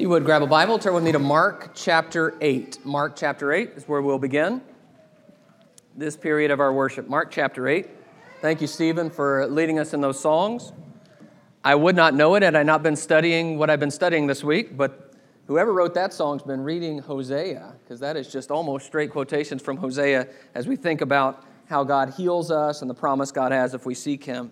you would grab a Bible, turn with me to Mark chapter 8. Mark chapter 8 is where we'll begin this period of our worship. Mark chapter 8. Thank you, Stephen, for leading us in those songs. I would not know it had I not been studying what I've been studying this week, but whoever wrote that song's been reading Hosea, because that is just almost straight quotations from Hosea as we think about how God heals us and the promise God has if we seek Him.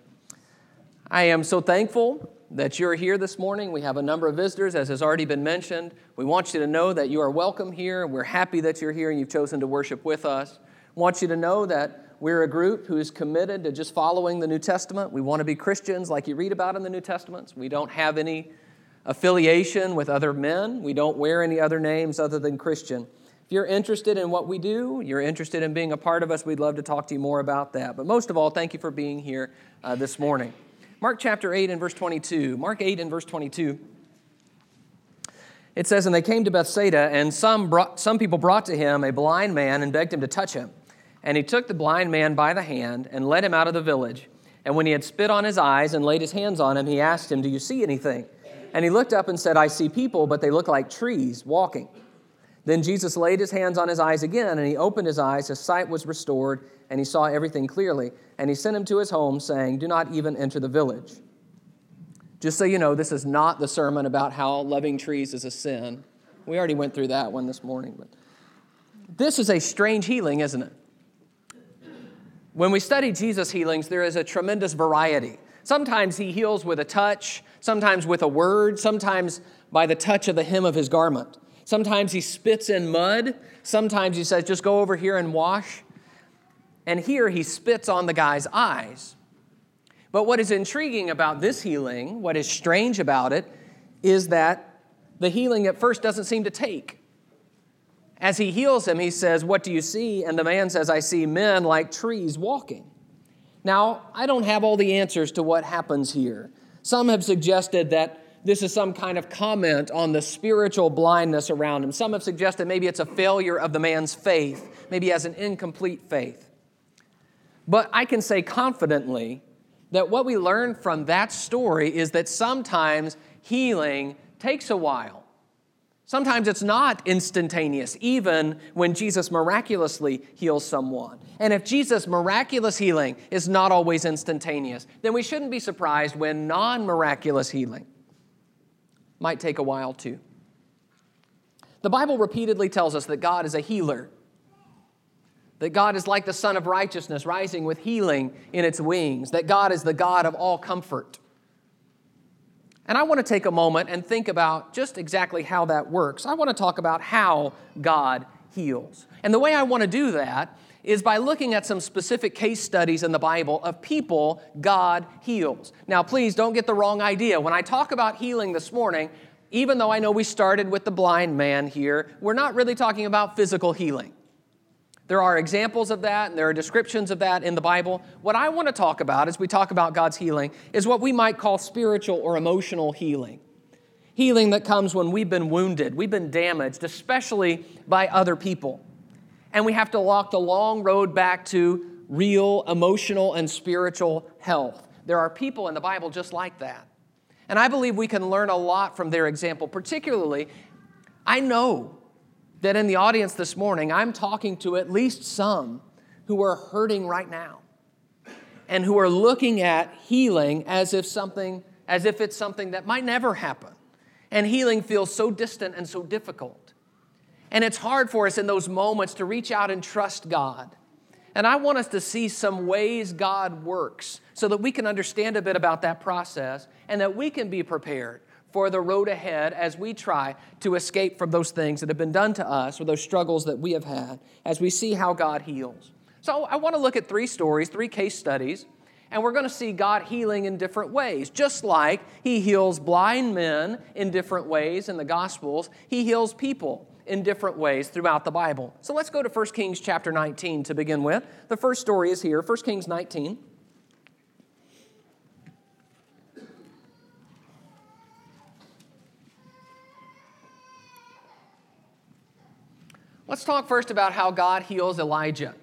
I am so thankful that you're here this morning. We have a number of visitors, as has already been mentioned. We want you to know that you are welcome here. We're happy that you're here and you've chosen to worship with us. We want you to know that we're a group who is committed to just following the New Testament. We want to be Christians like you read about in the New Testaments. We don't have any affiliation with other men, we don't wear any other names other than Christian. If you're interested in what we do, you're interested in being a part of us, we'd love to talk to you more about that. But most of all, thank you for being here uh, this morning. Mark chapter 8 and verse 22. Mark 8 and verse 22. It says, And they came to Bethsaida, and some, brought, some people brought to him a blind man and begged him to touch him. And he took the blind man by the hand and led him out of the village. And when he had spit on his eyes and laid his hands on him, he asked him, Do you see anything? And he looked up and said, I see people, but they look like trees walking. Then Jesus laid his hands on his eyes again, and he opened his eyes. His sight was restored, and he saw everything clearly. And he sent him to his home, saying, Do not even enter the village. Just so you know, this is not the sermon about how loving trees is a sin. We already went through that one this morning. But this is a strange healing, isn't it? When we study Jesus' healings, there is a tremendous variety. Sometimes he heals with a touch, sometimes with a word, sometimes by the touch of the hem of his garment. Sometimes he spits in mud. Sometimes he says, just go over here and wash. And here he spits on the guy's eyes. But what is intriguing about this healing, what is strange about it, is that the healing at first doesn't seem to take. As he heals him, he says, What do you see? And the man says, I see men like trees walking. Now, I don't have all the answers to what happens here. Some have suggested that this is some kind of comment on the spiritual blindness around him. Some have suggested maybe it's a failure of the man's faith, maybe he has an incomplete faith. But I can say confidently that what we learn from that story is that sometimes healing takes a while. Sometimes it's not instantaneous, even when Jesus miraculously heals someone. And if Jesus' miraculous healing is not always instantaneous, then we shouldn't be surprised when non miraculous healing might take a while too. The Bible repeatedly tells us that God is a healer, that God is like the Sun of Righteousness, rising with healing in its wings, that God is the God of all comfort. And I want to take a moment and think about just exactly how that works. I want to talk about how God heals. And the way I want to do that is by looking at some specific case studies in the Bible of people God heals. Now, please don't get the wrong idea. When I talk about healing this morning, even though I know we started with the blind man here, we're not really talking about physical healing. There are examples of that and there are descriptions of that in the Bible. What I want to talk about as we talk about God's healing is what we might call spiritual or emotional healing. Healing that comes when we've been wounded, we've been damaged, especially by other people and we have to walk the long road back to real emotional and spiritual health. There are people in the Bible just like that. And I believe we can learn a lot from their example, particularly, I know that in the audience this morning, I'm talking to at least some who are hurting right now and who are looking at healing as if something as if it's something that might never happen. And healing feels so distant and so difficult. And it's hard for us in those moments to reach out and trust God. And I want us to see some ways God works so that we can understand a bit about that process and that we can be prepared for the road ahead as we try to escape from those things that have been done to us or those struggles that we have had as we see how God heals. So I want to look at three stories, three case studies, and we're going to see God healing in different ways. Just like He heals blind men in different ways in the Gospels, He heals people in different ways throughout the Bible. So let's go to 1 Kings chapter 19 to begin with. The first story is here, 1 Kings 19. Let's talk first about how God heals Elijah.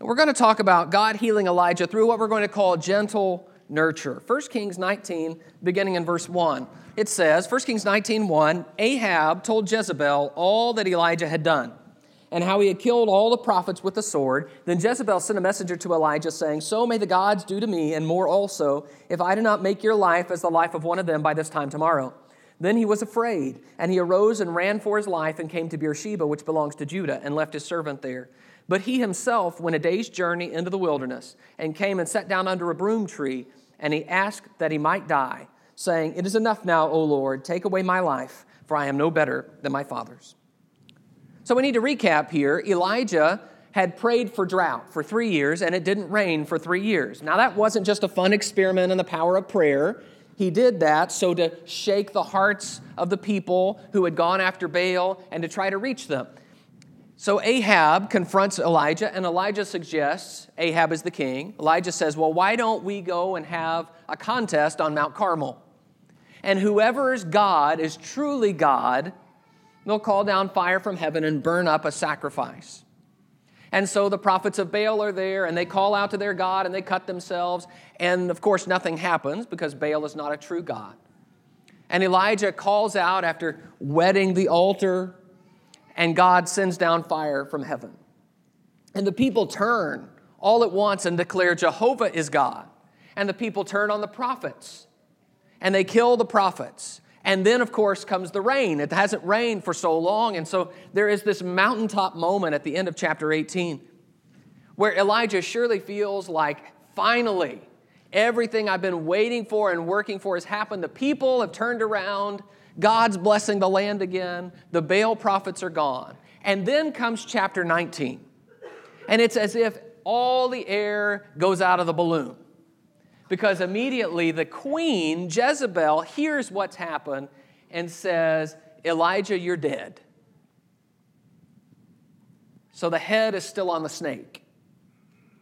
we're going to talk about God healing Elijah through what we're going to call gentle nurture. 1 Kings 19, beginning in verse 1. It says, 1 Kings 19, 1, Ahab told Jezebel all that Elijah had done and how he had killed all the prophets with the sword. Then Jezebel sent a messenger to Elijah, saying, So may the gods do to me, and more also, if I do not make your life as the life of one of them by this time tomorrow. Then he was afraid, and he arose and ran for his life and came to Beersheba, which belongs to Judah, and left his servant there. But he himself went a day's journey into the wilderness, and came and sat down under a broom tree, and he asked that he might die, saying, It is enough now, O Lord, take away my life, for I am no better than my father's. So we need to recap here. Elijah had prayed for drought for three years, and it didn't rain for three years. Now, that wasn't just a fun experiment in the power of prayer. He did that so to shake the hearts of the people who had gone after Baal and to try to reach them. So Ahab confronts Elijah, and Elijah suggests Ahab is the king. Elijah says, Well, why don't we go and have a contest on Mount Carmel? And whoever's God is truly God they'll call down fire from heaven and burn up a sacrifice. And so the prophets of Baal are there and they call out to their God and they cut themselves. And of course, nothing happens because Baal is not a true God. And Elijah calls out after wetting the altar, and God sends down fire from heaven. And the people turn all at once and declare Jehovah is God. And the people turn on the prophets and they kill the prophets and then, of course, comes the rain. It hasn't rained for so long. And so there is this mountaintop moment at the end of chapter 18 where Elijah surely feels like finally everything I've been waiting for and working for has happened. The people have turned around. God's blessing the land again. The Baal prophets are gone. And then comes chapter 19. And it's as if all the air goes out of the balloon because immediately the queen, Jezebel, hears what's happened and says, Elijah, you're dead. So the head is still on the snake,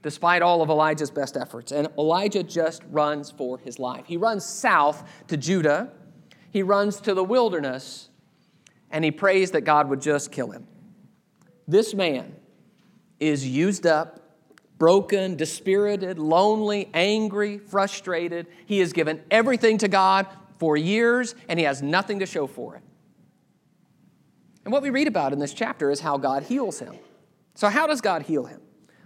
despite all of Elijah's best efforts. And Elijah just runs for his life. He runs south to Judah, he runs to the wilderness, and he prays that God would just kill him. This man is used up broken, dispirited, lonely, angry, frustrated. He has given everything to God for years and he has nothing to show for it. And what we read about in this chapter is how God heals him. So, how does God heal him?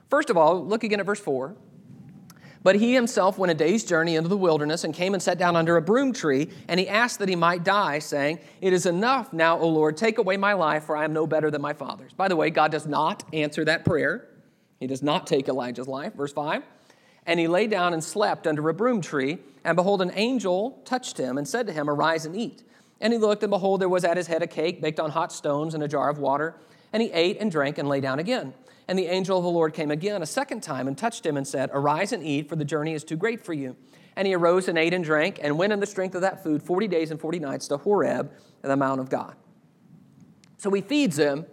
First of all, look again at verse 4. But he himself went a day's journey into the wilderness and came and sat down under a broom tree, and he asked that he might die, saying, It is enough now, O Lord, take away my life, for I am no better than my father's. By the way, God does not answer that prayer. He does not take Elijah's life. Verse 5 And he lay down and slept under a broom tree, and behold, an angel touched him and said to him, Arise and eat. And he looked, and behold, there was at his head a cake baked on hot stones and a jar of water. And he ate and drank and lay down again. And the angel of the Lord came again a second time and touched him and said, Arise and eat, for the journey is too great for you. And he arose and ate and drank and went in the strength of that food 40 days and 40 nights to Horeb, the Mount of God. So he feeds him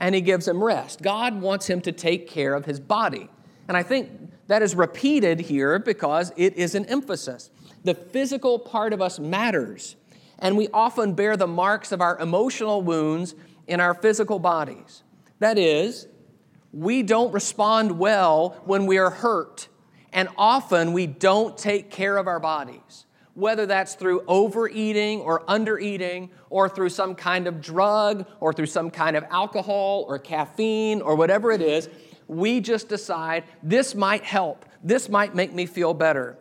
and he gives him rest. God wants him to take care of his body. And I think that is repeated here because it is an emphasis. The physical part of us matters, and we often bear the marks of our emotional wounds in our physical bodies. That is, we don't respond well when we are hurt, and often we don't take care of our bodies whether that's through overeating or undereating, or through some kind of drug, or through some kind of alcohol or caffeine, or whatever it is, we just decide this might help, this might make me feel better.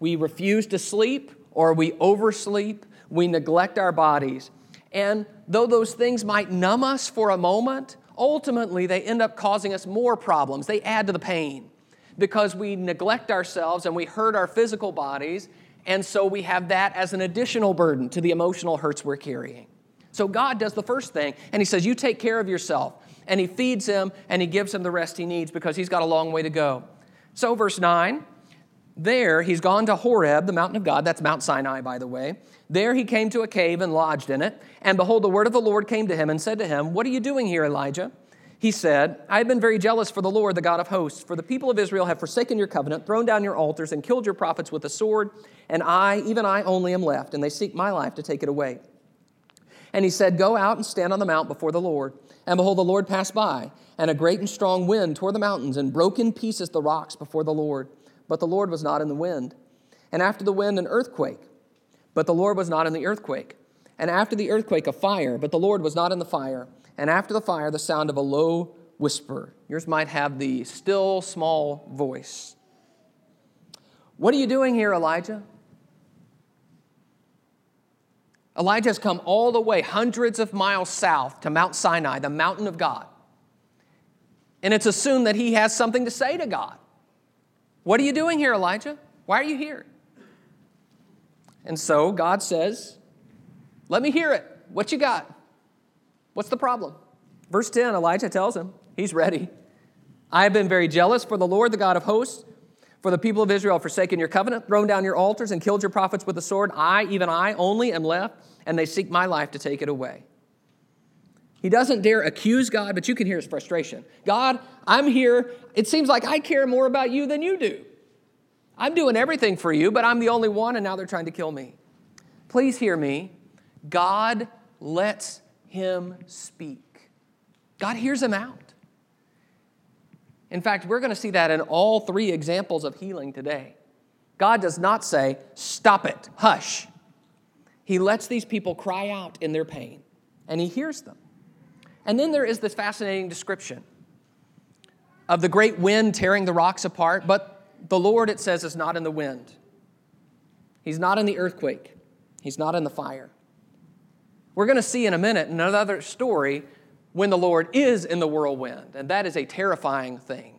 We refuse to sleep, or we oversleep, we neglect our bodies. And though those things might numb us for a moment, ultimately they end up causing us more problems. They add to the pain because we neglect ourselves and we hurt our physical bodies and so we have that as an additional burden to the emotional hurts we're carrying. So God does the first thing, and He says, You take care of yourself. And He feeds him and He gives him the rest he needs because he's got a long way to go. So, verse 9, there he's gone to Horeb, the mountain of God. That's Mount Sinai, by the way. There he came to a cave and lodged in it. And behold, the word of the Lord came to him and said to him, What are you doing here, Elijah? He said, I have been very jealous for the Lord, the God of hosts, for the people of Israel have forsaken your covenant, thrown down your altars, and killed your prophets with the sword, and I, even I only, am left, and they seek my life to take it away. And he said, Go out and stand on the mount before the Lord. And behold, the Lord passed by, and a great and strong wind tore the mountains and broke in pieces the rocks before the Lord. But the Lord was not in the wind. and after the wind, an earthquake. But the Lord was not in the earthquake. And after the earthquake, a fire, but the Lord was not in the fire. And after the fire, the sound of a low whisper. Yours might have the still small voice. What are you doing here, Elijah? Elijah has come all the way, hundreds of miles south to Mount Sinai, the mountain of God. And it's assumed that he has something to say to God. What are you doing here, Elijah? Why are you here? And so God says, Let me hear it. What you got? What's the problem? Verse 10 Elijah tells him, He's ready. I have been very jealous for the Lord, the God of hosts. For the people of Israel have forsaken your covenant, thrown down your altars, and killed your prophets with the sword. I, even I, only am left, and they seek my life to take it away. He doesn't dare accuse God, but you can hear his frustration. God, I'm here. It seems like I care more about you than you do. I'm doing everything for you, but I'm the only one, and now they're trying to kill me. Please hear me. God lets him speak, God hears him out. In fact, we're going to see that in all three examples of healing today. God does not say, Stop it, hush. He lets these people cry out in their pain, and he hears them. And then there is this fascinating description of the great wind tearing the rocks apart, but the Lord, it says, is not in the wind. He's not in the earthquake. He's not in the fire. We're going to see in a minute another story when the Lord is in the whirlwind, and that is a terrifying thing.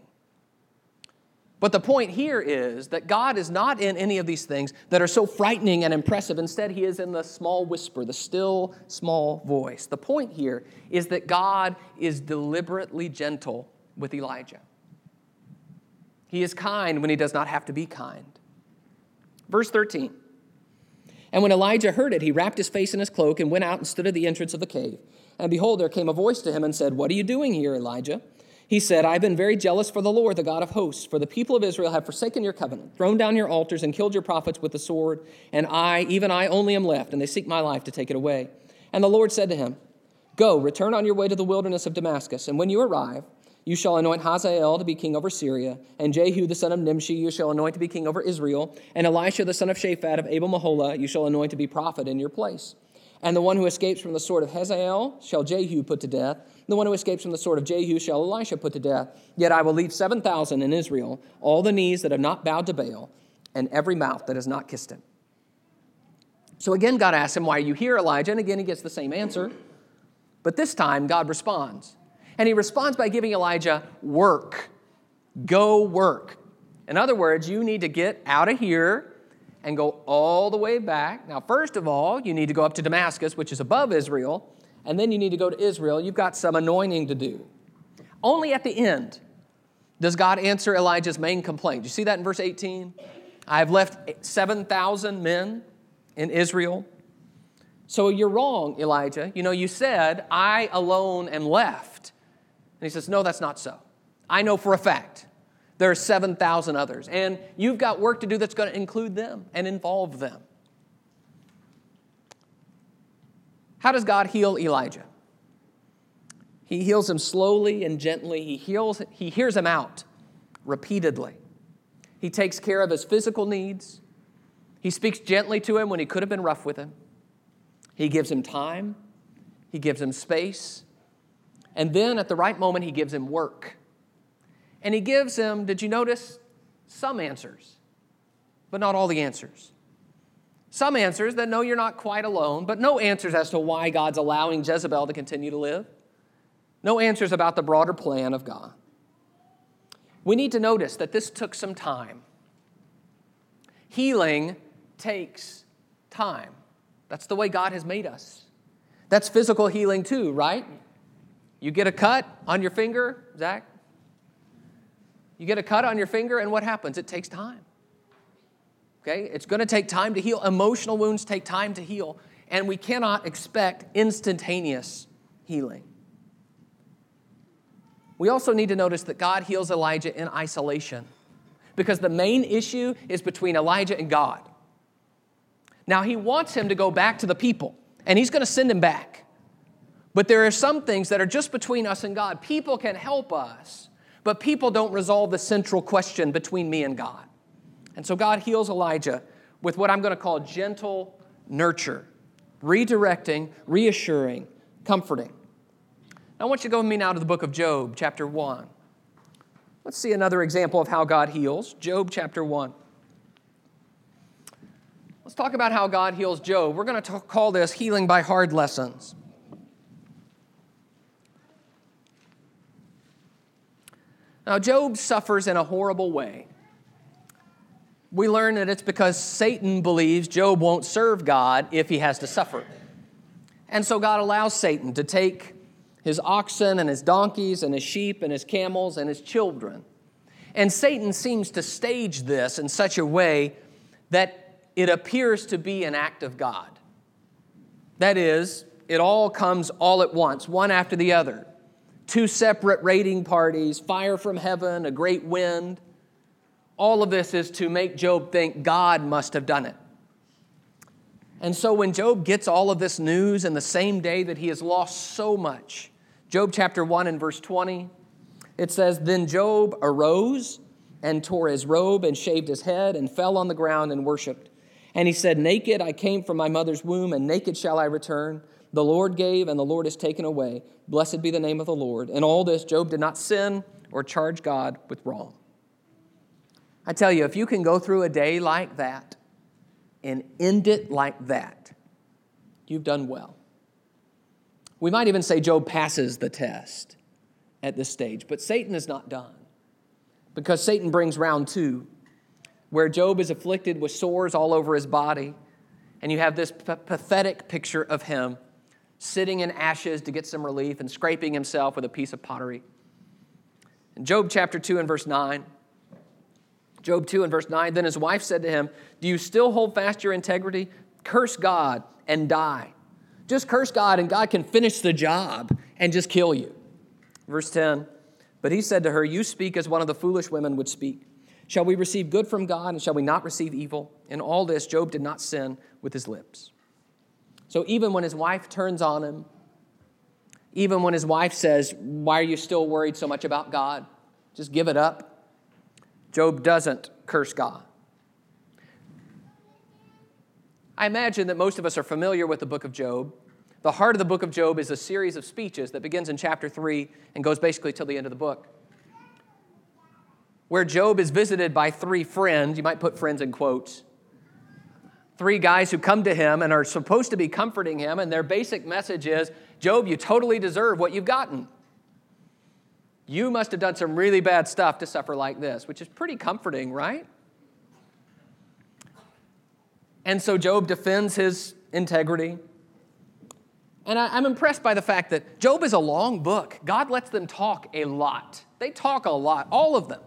But the point here is that God is not in any of these things that are so frightening and impressive. Instead, He is in the small whisper, the still small voice. The point here is that God is deliberately gentle with Elijah. He is kind when He does not have to be kind. Verse 13 And when Elijah heard it, he wrapped his face in his cloak and went out and stood at the entrance of the cave. And behold, there came a voice to him and said, What are you doing here, Elijah? He said, I've been very jealous for the Lord, the God of hosts, for the people of Israel have forsaken your covenant, thrown down your altars, and killed your prophets with the sword. And I, even I, only am left, and they seek my life to take it away. And the Lord said to him, Go, return on your way to the wilderness of Damascus, and when you arrive, you shall anoint Hazael to be king over Syria, and Jehu the son of Nimshi you shall anoint to be king over Israel, and Elisha the son of Shaphat of Abel Meholah you shall anoint to be prophet in your place. And the one who escapes from the sword of Hazael shall Jehu put to death. The one who escapes from the sword of Jehu shall Elisha put to death. Yet I will leave 7,000 in Israel, all the knees that have not bowed to Baal, and every mouth that has not kissed him. So again, God asks him, Why are you here, Elijah? And again, he gets the same answer. But this time, God responds. And he responds by giving Elijah work. Go work. In other words, you need to get out of here and go all the way back. Now, first of all, you need to go up to Damascus, which is above Israel, and then you need to go to Israel. You've got some anointing to do. Only at the end does God answer Elijah's main complaint. You see that in verse 18? I have left 7,000 men in Israel. So you're wrong, Elijah. You know, you said, I alone am left. And he says, No, that's not so. I know for a fact there are 7,000 others. And you've got work to do that's going to include them and involve them. How does God heal Elijah? He heals him slowly and gently. He, heals, he hears him out repeatedly. He takes care of his physical needs. He speaks gently to him when he could have been rough with him. He gives him time. He gives him space. And then at the right moment, he gives him work. And he gives him, did you notice, some answers, but not all the answers. Some answers that know you're not quite alone, but no answers as to why God's allowing Jezebel to continue to live. No answers about the broader plan of God. We need to notice that this took some time. Healing takes time. That's the way God has made us. That's physical healing too, right? You get a cut on your finger, Zach? You get a cut on your finger, and what happens? It takes time. Okay? It's going to take time to heal. Emotional wounds take time to heal, and we cannot expect instantaneous healing. We also need to notice that God heals Elijah in isolation because the main issue is between Elijah and God. Now, he wants him to go back to the people, and he's going to send him back. But there are some things that are just between us and God. People can help us but people don't resolve the central question between me and God. And so God heals Elijah with what I'm going to call gentle nurture, redirecting, reassuring, comforting. I want you to go with me now to the book of Job, chapter 1. Let's see another example of how God heals. Job chapter 1. Let's talk about how God heals Job. We're going to call this healing by hard lessons. Now, Job suffers in a horrible way. We learn that it's because Satan believes Job won't serve God if he has to suffer. And so God allows Satan to take his oxen and his donkeys and his sheep and his camels and his children. And Satan seems to stage this in such a way that it appears to be an act of God. That is, it all comes all at once, one after the other. Two separate raiding parties, fire from heaven, a great wind. All of this is to make Job think God must have done it. And so when Job gets all of this news in the same day that he has lost so much, Job chapter 1 and verse 20, it says, Then Job arose and tore his robe and shaved his head and fell on the ground and worshiped. And he said, Naked I came from my mother's womb, and naked shall I return. The Lord gave, and the Lord has taken away. Blessed be the name of the Lord. In all this, Job did not sin or charge God with wrong. I tell you, if you can go through a day like that and end it like that, you've done well. We might even say Job passes the test at this stage, but Satan is not done because Satan brings round two, where Job is afflicted with sores all over his body, and you have this p- pathetic picture of him sitting in ashes to get some relief and scraping himself with a piece of pottery. In Job chapter 2 and verse 9, Job 2 and verse 9, then his wife said to him, Do you still hold fast your integrity? Curse God and die. Just curse God, and God can finish the job and just kill you. Verse 10 But he said to her, You speak as one of the foolish women would speak. Shall we receive good from God, and shall we not receive evil? In all this, Job did not sin with his lips. So even when his wife turns on him, even when his wife says, Why are you still worried so much about God? Just give it up. Job doesn't curse God. I imagine that most of us are familiar with the book of Job. The heart of the book of Job is a series of speeches that begins in chapter 3 and goes basically till the end of the book. Where Job is visited by three friends, you might put friends in quotes, three guys who come to him and are supposed to be comforting him, and their basic message is Job, you totally deserve what you've gotten. You must have done some really bad stuff to suffer like this, which is pretty comforting, right? And so Job defends his integrity. And I, am I'm impressed by the fact that Job is a long book. God lets them talk a lot. They talk a lot, all of them.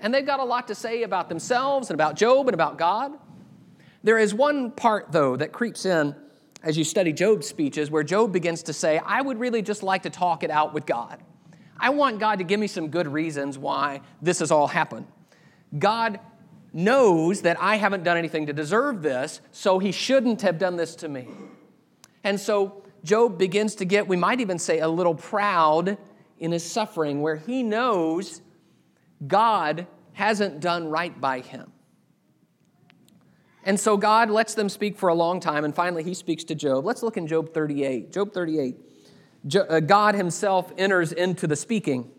And they've got a lot to say about themselves and about Job and about God. There is one part, though, that creeps in as you study Job's speeches where Job begins to say, I would really just like to talk it out with God. I want God to give me some good reasons why this has all happened. God knows that I haven't done anything to deserve this, so he shouldn't have done this to me. And so Job begins to get, we might even say, a little proud in his suffering, where he knows God hasn't done right by him. And so God lets them speak for a long time, and finally he speaks to Job. Let's look in Job 38. Job 38. Uh, God himself enters into the speaking.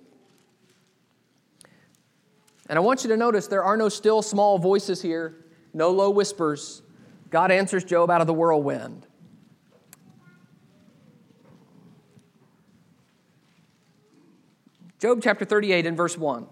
And I want you to notice there are no still small voices here, no low whispers. God answers Job out of the whirlwind. Job chapter 38 and verse 1.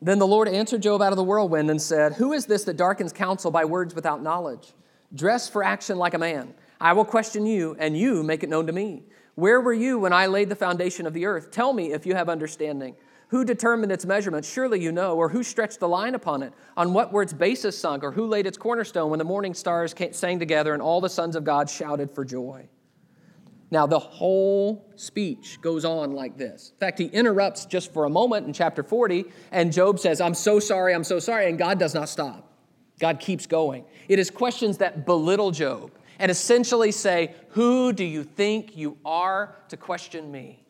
Then the Lord answered Job out of the whirlwind and said, Who is this that darkens counsel by words without knowledge? Dress for action like a man. I will question you, and you make it known to me. Where were you when I laid the foundation of the earth? Tell me if you have understanding. Who determined its measurements? Surely you know. Or who stretched the line upon it? On what were its bases sunk? Or who laid its cornerstone when the morning stars sang together and all the sons of God shouted for joy? Now, the whole speech goes on like this. In fact, he interrupts just for a moment in chapter 40, and Job says, I'm so sorry, I'm so sorry, and God does not stop. God keeps going. It is questions that belittle Job and essentially say, Who do you think you are to question me?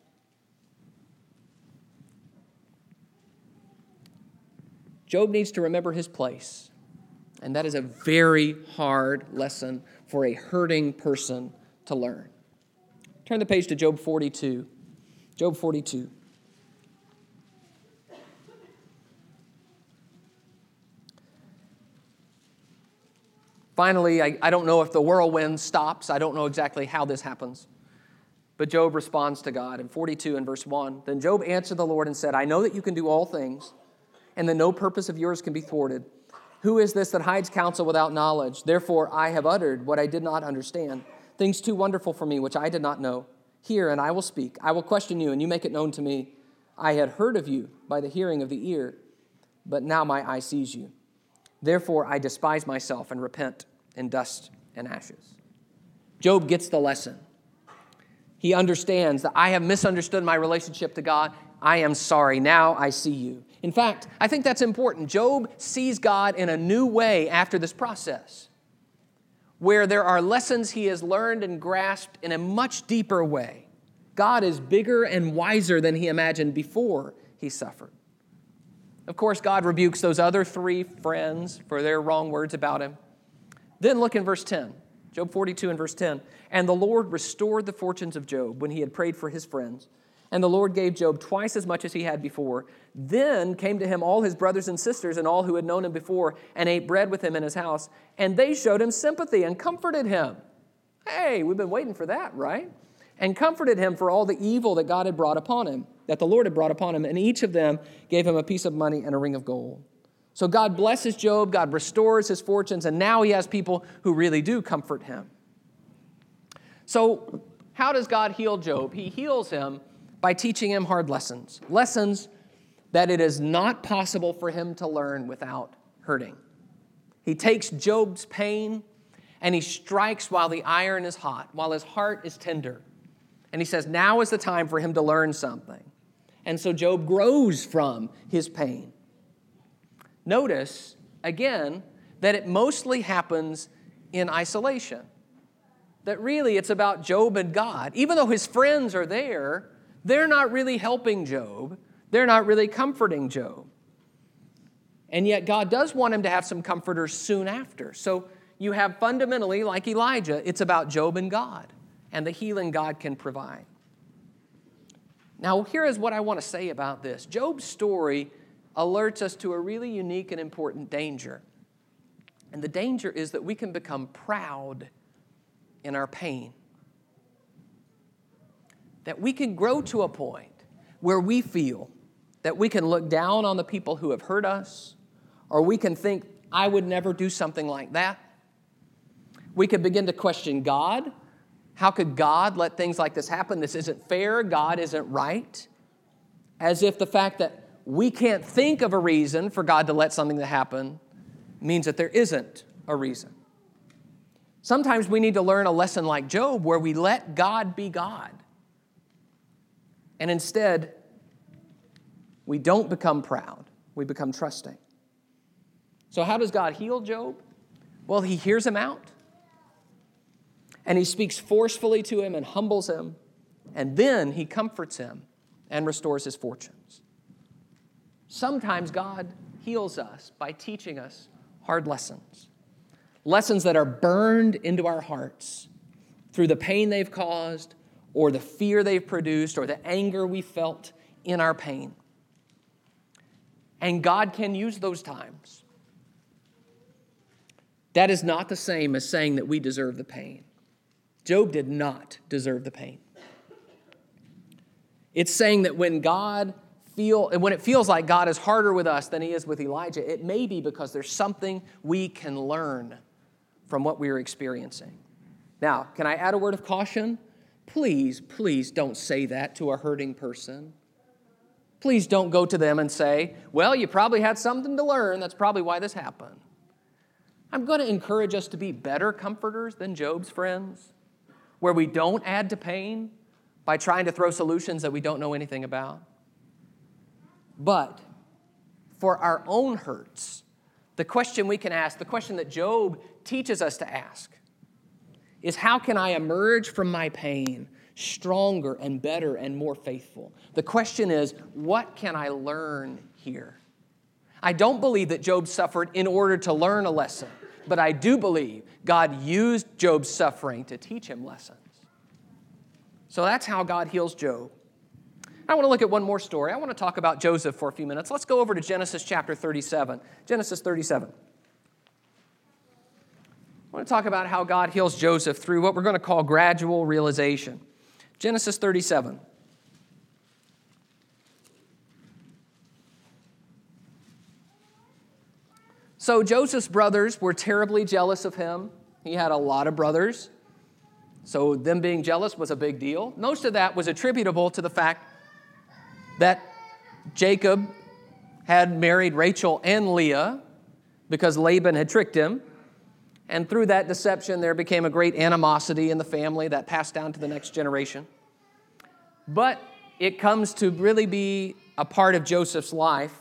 Job needs to remember his place. And that is a very hard lesson for a hurting person to learn. Turn the page to Job 42. Job 42. Finally, I, I don't know if the whirlwind stops. I don't know exactly how this happens. But Job responds to God in 42 and verse 1. Then Job answered the Lord and said, I know that you can do all things, and that no purpose of yours can be thwarted. Who is this that hides counsel without knowledge? Therefore, I have uttered what I did not understand, things too wonderful for me, which I did not know. Hear, and I will speak. I will question you, and you make it known to me. I had heard of you by the hearing of the ear, but now my eye sees you. Therefore, I despise myself and repent in dust and ashes. Job gets the lesson. He understands that I have misunderstood my relationship to God. I am sorry. Now I see you. In fact, I think that's important. Job sees God in a new way after this process, where there are lessons he has learned and grasped in a much deeper way. God is bigger and wiser than he imagined before he suffered. Of course, God rebukes those other three friends for their wrong words about him. Then look in verse 10, Job 42 and verse 10. And the Lord restored the fortunes of Job when he had prayed for his friends. And the Lord gave Job twice as much as he had before. Then came to him all his brothers and sisters and all who had known him before and ate bread with him in his house. And they showed him sympathy and comforted him. Hey, we've been waiting for that, right? And comforted him for all the evil that God had brought upon him, that the Lord had brought upon him. And each of them gave him a piece of money and a ring of gold. So God blesses Job, God restores his fortunes, and now he has people who really do comfort him. So, how does God heal Job? He heals him by teaching him hard lessons, lessons that it is not possible for him to learn without hurting. He takes Job's pain and he strikes while the iron is hot, while his heart is tender. And he says, Now is the time for him to learn something. And so Job grows from his pain. Notice, again, that it mostly happens in isolation. That really it's about Job and God. Even though his friends are there, they're not really helping Job, they're not really comforting Job. And yet, God does want him to have some comforters soon after. So, you have fundamentally, like Elijah, it's about Job and God and the healing God can provide. Now, here is what I want to say about this Job's story alerts us to a really unique and important danger. And the danger is that we can become proud in our pain. That we can grow to a point where we feel that we can look down on the people who have hurt us, or we can think, I would never do something like that. We could begin to question God. How could God let things like this happen? This isn't fair. God isn't right. As if the fact that we can't think of a reason for God to let something to happen means that there isn't a reason. Sometimes we need to learn a lesson like Job where we let God be God. And instead, we don't become proud, we become trusting. So, how does God heal Job? Well, he hears him out, and he speaks forcefully to him and humbles him, and then he comforts him and restores his fortunes. Sometimes God heals us by teaching us hard lessons, lessons that are burned into our hearts through the pain they've caused, or the fear they've produced, or the anger we felt in our pain. And God can use those times. That is not the same as saying that we deserve the pain. Job did not deserve the pain. It's saying that when God feel, when it feels like God is harder with us than he is with Elijah, it may be because there's something we can learn from what we are experiencing. Now, can I add a word of caution? Please, please don't say that to a hurting person. Please don't go to them and say, Well, you probably had something to learn. That's probably why this happened. I'm going to encourage us to be better comforters than Job's friends, where we don't add to pain by trying to throw solutions that we don't know anything about. But for our own hurts, the question we can ask, the question that Job teaches us to ask, is how can I emerge from my pain stronger and better and more faithful? The question is, what can I learn here? I don't believe that Job suffered in order to learn a lesson, but I do believe God used Job's suffering to teach him lessons. So that's how God heals Job. I want to look at one more story. I want to talk about Joseph for a few minutes. Let's go over to Genesis chapter 37. Genesis 37. I want to talk about how God heals Joseph through what we're going to call gradual realization. Genesis 37. So Joseph's brothers were terribly jealous of him. He had a lot of brothers. So them being jealous was a big deal. Most of that was attributable to the fact that Jacob had married Rachel and Leah because Laban had tricked him. And through that deception, there became a great animosity in the family that passed down to the next generation. But it comes to really be a part of Joseph's life,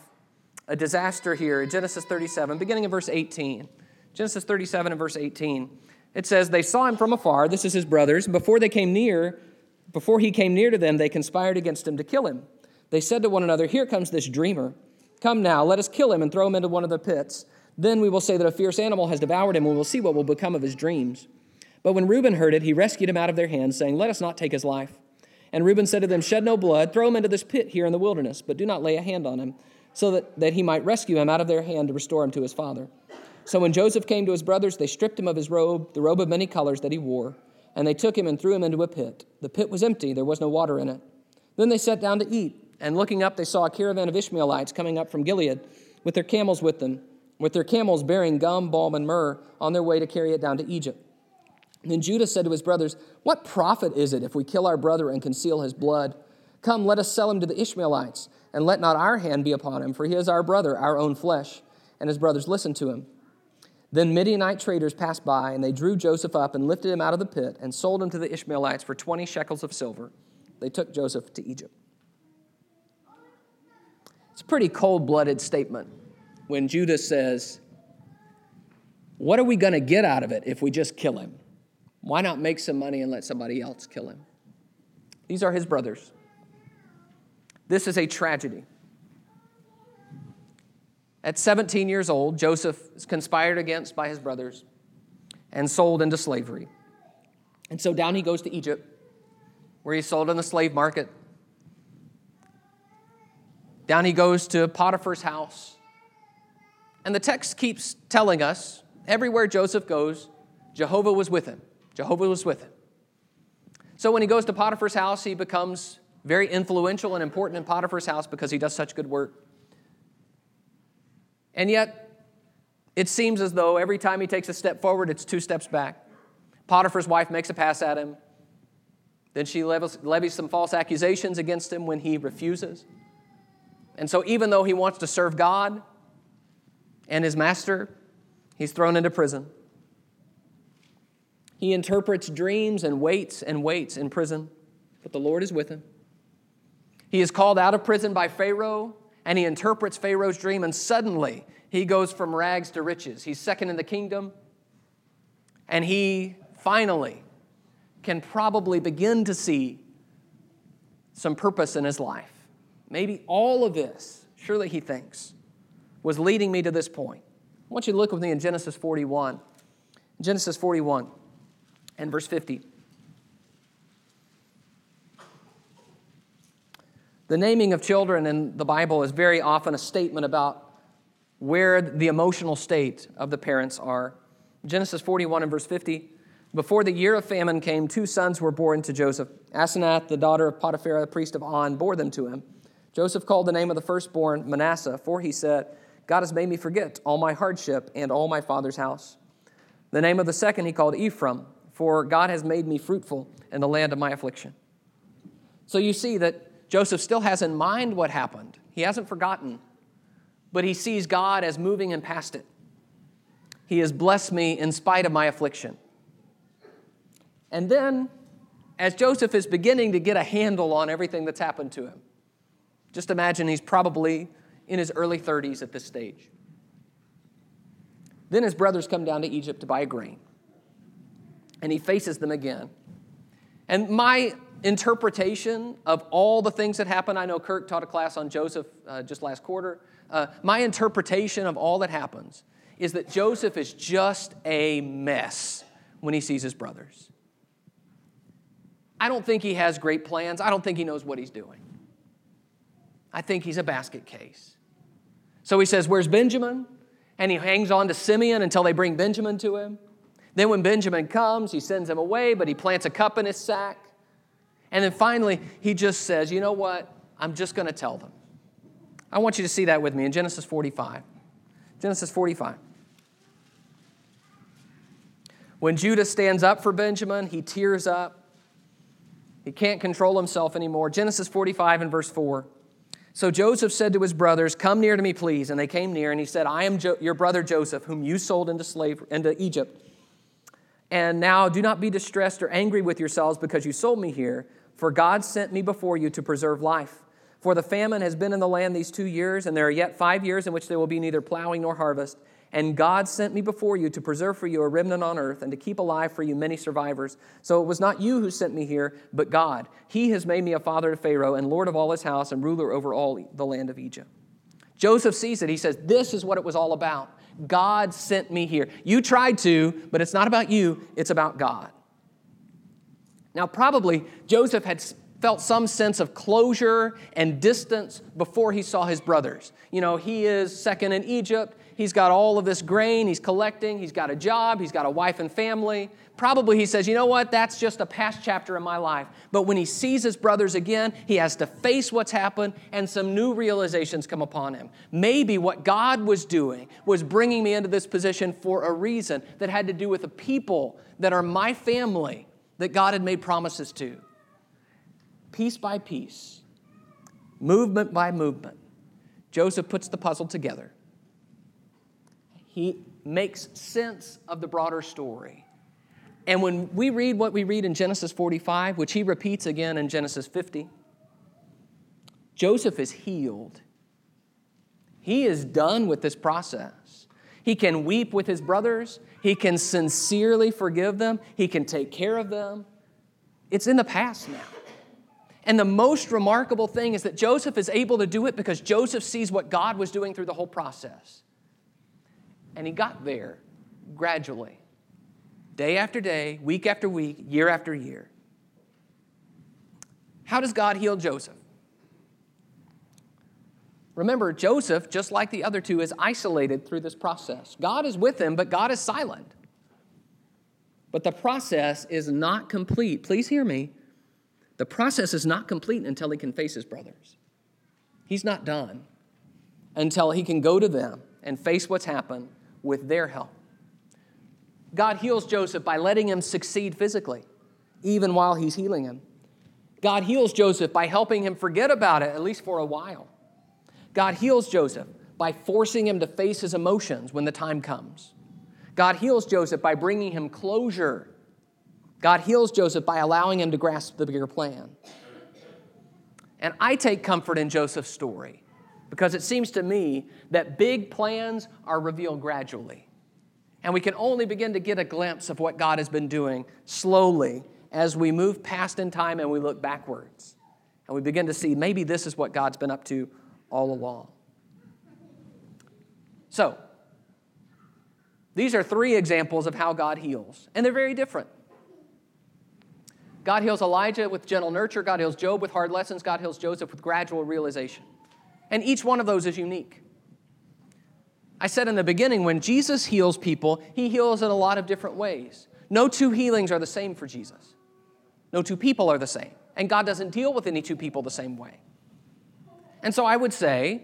a disaster here Genesis 37, beginning in verse 18. Genesis 37 and verse 18. It says, They saw him from afar, this is his brothers, before they came near, before he came near to them, they conspired against him to kill him. They said to one another, Here comes this dreamer. Come now, let us kill him and throw him into one of the pits. Then we will say that a fierce animal has devoured him, and we will see what will become of his dreams. But when Reuben heard it, he rescued him out of their hands, saying, Let us not take his life. And Reuben said to them, Shed no blood, throw him into this pit here in the wilderness, but do not lay a hand on him, so that, that he might rescue him out of their hand to restore him to his father. So when Joseph came to his brothers, they stripped him of his robe, the robe of many colors that he wore, and they took him and threw him into a pit. The pit was empty, there was no water in it. Then they sat down to eat, and looking up, they saw a caravan of Ishmaelites coming up from Gilead with their camels with them with their camels bearing gum, balm, and myrrh on their way to carry it down to Egypt. And then Judah said to his brothers, What profit is it if we kill our brother and conceal his blood? Come, let us sell him to the Ishmaelites, and let not our hand be upon him, for he is our brother, our own flesh. And his brothers listened to him. Then Midianite traders passed by, and they drew Joseph up and lifted him out of the pit and sold him to the Ishmaelites for 20 shekels of silver. They took Joseph to Egypt. It's a pretty cold blooded statement when Judas says, What are we going to get out of it if we just kill him? Why not make some money and let somebody else kill him? These are his brothers. This is a tragedy. At 17 years old, Joseph is conspired against by his brothers and sold into slavery. And so down he goes to Egypt, where he's sold in the slave market. Down he goes to Potiphar's house, and the text keeps telling us everywhere Joseph goes, Jehovah was with him. Jehovah was with him. So when he goes to Potiphar's house, he becomes very influential and important in Potiphar's house because he does such good work. And yet, it seems as though every time he takes a step forward, it's two steps back. Potiphar's wife makes a pass at him. Then she levies, some false accusations against him when he refuses. And so, even though he wants to serve God, and his master, he's thrown into prison. He interprets dreams and waits and waits in prison, but the Lord is with him. He is called out of prison by Pharaoh, and he interprets Pharaoh's dream, and suddenly he goes from rags to riches. He's second in the kingdom, and he finally can probably begin to see some purpose in his life. Maybe all of this, surely he thinks, was leading me to this point. I want you to look with me in Genesis 41. Genesis 41 and verse 50. The naming of children in the Bible is very often a statement about where the emotional state of the parents are. Genesis 41 and verse 50. Before the year of famine came, two sons were born to Joseph. Asenath, the daughter of Potiphar, the priest of On, bore them to him. Joseph called the name of the firstborn Manasseh, for he said, God has made me forget all my hardship and all my father's house. The name of the second he called Ephraim, for God has made me fruitful in the land of my affliction. So you see that Joseph still has in mind what happened. He hasn't forgotten, but he sees God as moving him past it. He has blessed me in spite of my affliction. And then, as Joseph is beginning to get a handle on everything that's happened to him, just imagine he's probably in his early 30s at this stage. Then his brothers come down to Egypt to buy grain, and he faces them again. And my interpretation of all the things that happened, I know Kirk taught a class on Joseph uh, just last quarter. uh, my interpretation of all that happens is that Joseph is just a mess when he sees his brothers. I don't think he has great plans. I don't think he knows what he's doing. I think he's a basket case. So he says, Where's Benjamin? And he hangs on to Simeon until they bring Benjamin to him. Then, when Benjamin comes, he sends him away, but he plants a cup in his sack. And then finally, he just says, You know what? I'm just going to tell them. I want you to see that with me in Genesis 45. Genesis 45. When Judah stands up for Benjamin, he tears up. He can't control himself anymore. Genesis 45 and verse 4. So Joseph said to his brothers, Come near to me, please. And they came near, and he said, I am jo- your brother Joseph, whom you sold into, slavery, into Egypt. And now do not be distressed or angry with yourselves because you sold me here, for God sent me before you to preserve life. For the famine has been in the land these two years, and there are yet five years in which there will be neither plowing nor harvest. And God sent me before you to preserve for you a remnant on earth and to keep alive for you many survivors. So it was not you who sent me here, but God. He has made me a father to Pharaoh and lord of all his house and ruler over all the land of Egypt. Joseph sees it. He says, This is what it was all about. God sent me here. You tried to, but it's not about you, it's about God. Now, probably Joseph had felt some sense of closure and distance before he saw his brothers. You know, he is second in Egypt. He's got all of this grain, he's collecting, he's got a job, he's got a wife and family. Probably he says, you know what, that's just a past chapter in my life. But when he sees his brothers again, he has to face what's happened and some new realizations come upon him. Maybe what God was doing was bringing me into this position for a reason that had to do with the people that are my family that God had made promises to. Piece by piece, movement by movement, Joseph puts the puzzle together he makes sense of the broader story. And when we read what we read in Genesis 45, which he repeats again in Genesis 50, Joseph is healed. He is done with this process. He can weep with his brothers, he can sincerely forgive them, he can take care of them. It's in the past now. And the most remarkable thing is that Joseph is able to do it because Joseph sees what God was doing through the whole process. And he got there gradually, day after day, week after week, year after year. How does God heal Joseph? Remember, Joseph, just like the other two, is isolated through this process. God is with him, but God is silent. But the process is not complete. Please hear me. The process is not complete until he can face his brothers. He's not done until he can go to them and face what's happened with their help. God heals Joseph by letting him succeed physically, even while he's healing him. God heals Joseph by helping him forget about it, at least for a while. God heals Joseph by forcing him to face his emotions when the time comes. God heals Joseph by bringing him closure. God heals Joseph by allowing him to grasp the bigger plan. And I take comfort in Joseph's story because it seems to me that big plans are revealed gradually. And we can only begin to get a glimpse of what God has been doing slowly as we move past in time and we look backwards. And we begin to see maybe this is what God's been up to all along. So, these are three examples of how God heals, and they're very different. God heals Elijah with gentle nurture, God heals Job with hard lessons, God heals Joseph with gradual realization. And each one of those is unique. I said in the beginning, when Jesus heals people, he heals in a lot of different ways. No two healings are the same for Jesus. No two people are the same. And God doesn't deal with any two people the same way. And so I would say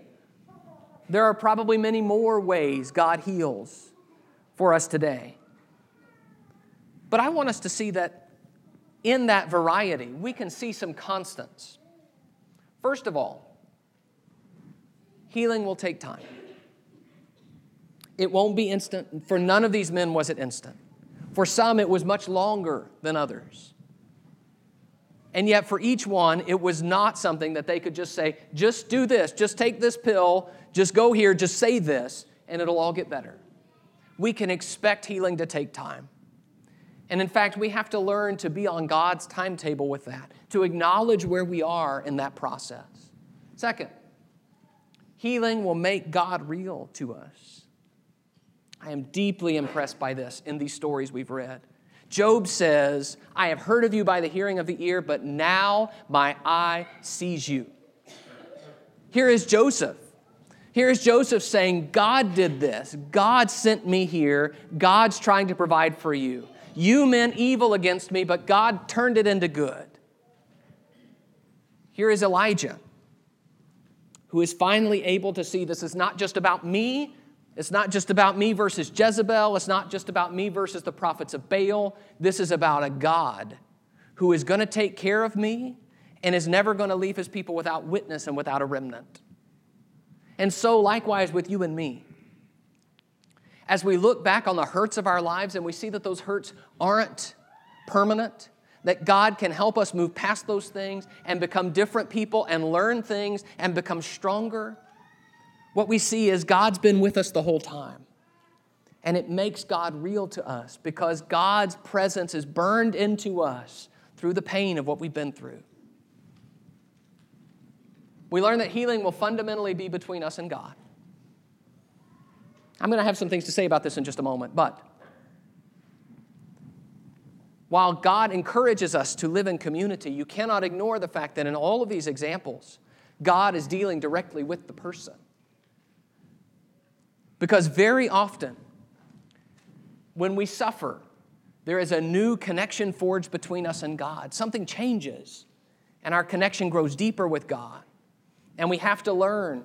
there are probably many more ways God heals for us today. But I want us to see that in that variety, we can see some constants. First of all, Healing will take time. It won't be instant. For none of these men was it instant. For some, it was much longer than others. And yet, for each one, it was not something that they could just say, just do this, just take this pill, just go here, just say this, and it'll all get better. We can expect healing to take time. And in fact, we have to learn to be on God's timetable with that, to acknowledge where we are in that process. Second, Healing will make God real to us. I am deeply impressed by this in these stories we've read. Job says, I have heard of you by the hearing of the ear, but now my eye sees you. Here is Joseph. Here is Joseph saying, God did this. God sent me here. God's trying to provide for you. You meant evil against me, but God turned it into good. Here is Elijah, who is finally able to see this is not just about me, it's not just about me versus Jezebel. It's not just about me versus the prophets of Baal. This is about a God who is going to take care of me and is never going to leave his people without witness and without a remnant. And so, likewise, with you and me. As we look back on the hurts of our lives and we see that those hurts aren't permanent, that God can help us move past those things and become different people and learn things and become stronger what we see is God's been with us the whole time. And it makes God real to us because God's presence is burned into us through the pain of what we've been through. We learn that healing will fundamentally be between us and God. I'm going to have some things to say about this in just a moment, but while God encourages us to live in community, you cannot ignore the fact that in all of these examples, God is dealing directly with the person. Because very often, when we suffer, there is a new connection forged between us and God. Something changes, and our connection grows deeper with God. And we have to learn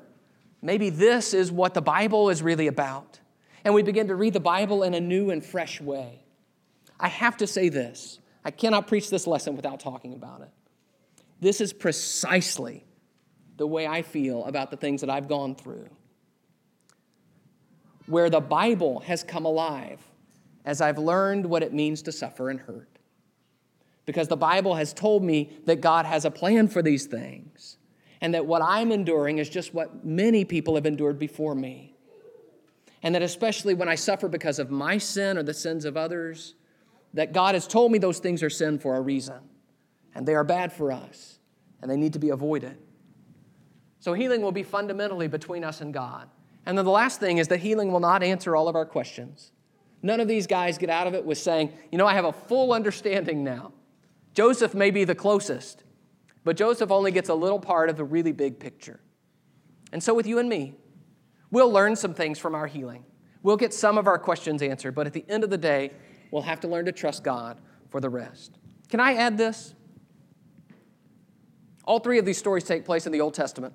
maybe this is what the Bible is really about. And we begin to read the Bible in a new and fresh way. I have to say this I cannot preach this lesson without talking about it. This is precisely the way I feel about the things that I've gone through where the Bible has come alive as I've learned what it means to suffer and hurt. Because the Bible has told me that God has a plan for these things and that what I'm enduring is just what many people have endured before me. And that especially when I suffer because of my sin or the sins of others, that God has told me those things are sin for a reason and they are bad for us and they need to be avoided. So healing will be fundamentally between us and God. And then the last thing is that healing will not answer all of our questions. None of these guys get out of it with saying, you know, I have a full understanding now. Joseph may be the closest, but Joseph only gets a little part of the really big picture. And so with you and me, we'll learn some things from our healing. We'll get some of our questions answered, but at the end of the day, we'll have to learn to trust God for the rest. Can I add this? All three of these stories take place in the Old Testament.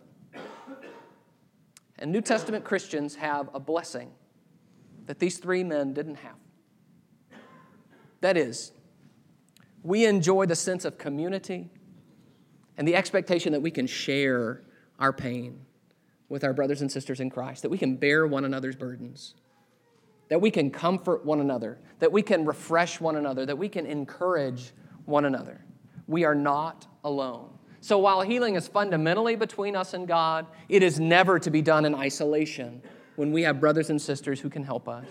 And New Testament Christians have a blessing that these three men didn't have. That is, we enjoy the sense of community and the expectation that we can share our pain with our brothers and sisters in Christ, that we can bear one another's burdens, that we can comfort one another, that we can refresh one another, that we can encourage one another. We are not alone. So while healing is fundamentally between us and God, it is never to be done in isolation when we have brothers and sisters who can help us.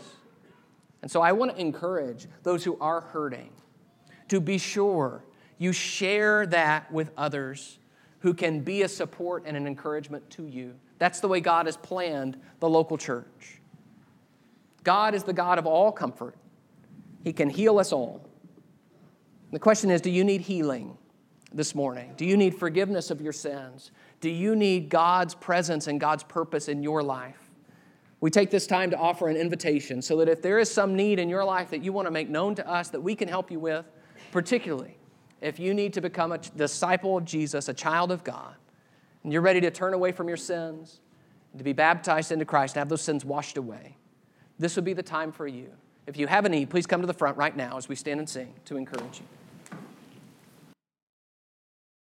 And so I want to encourage those who are hurting to be sure you share that with others who can be a support and an encouragement to you. That's the way God has planned the local church. God is the God of all comfort, He can heal us all. The question is do you need healing? this morning? Do you need forgiveness of your sins? Do you need God's presence and God's purpose in your life? We take this time to offer an invitation so that if there is some need in your life that you want to make known to us that we can help you with, particularly if you need to become a disciple of Jesus, a child of God, and you're ready to turn away from your sins, to be baptized into Christ, and have those sins washed away, this would be the time for you. If you have a need, please come to the front right now as we stand and sing to encourage you.